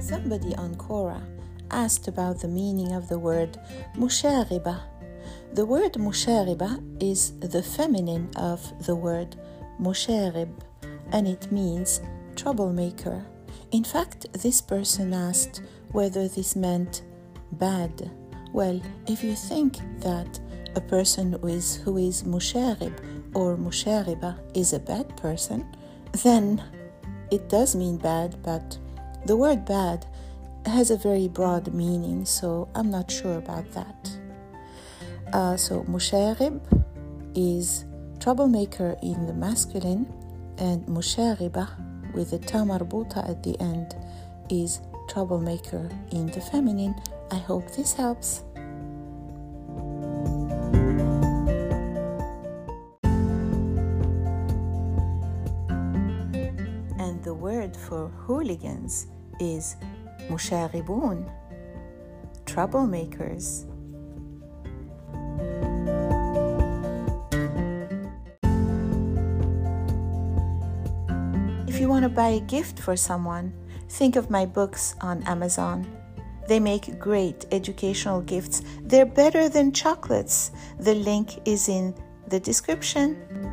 Somebody on Quora asked about the meaning of the word mushariba. The word mushariba is the feminine of the word musharib and it means troublemaker. In fact, this person asked whether this meant bad. Well, if you think that a person who is, who is musharib or mushariba is a bad person, then it does mean bad, but the word bad has a very broad meaning, so I'm not sure about that. Uh, so, musharib is troublemaker in the masculine, and mushariba with the ta marbuta at the end is troublemaker in the feminine. I hope this helps. The word for hooligans is musharibun, troublemakers. If you want to buy a gift for someone, think of my books on Amazon. They make great educational gifts. They're better than chocolates. The link is in the description.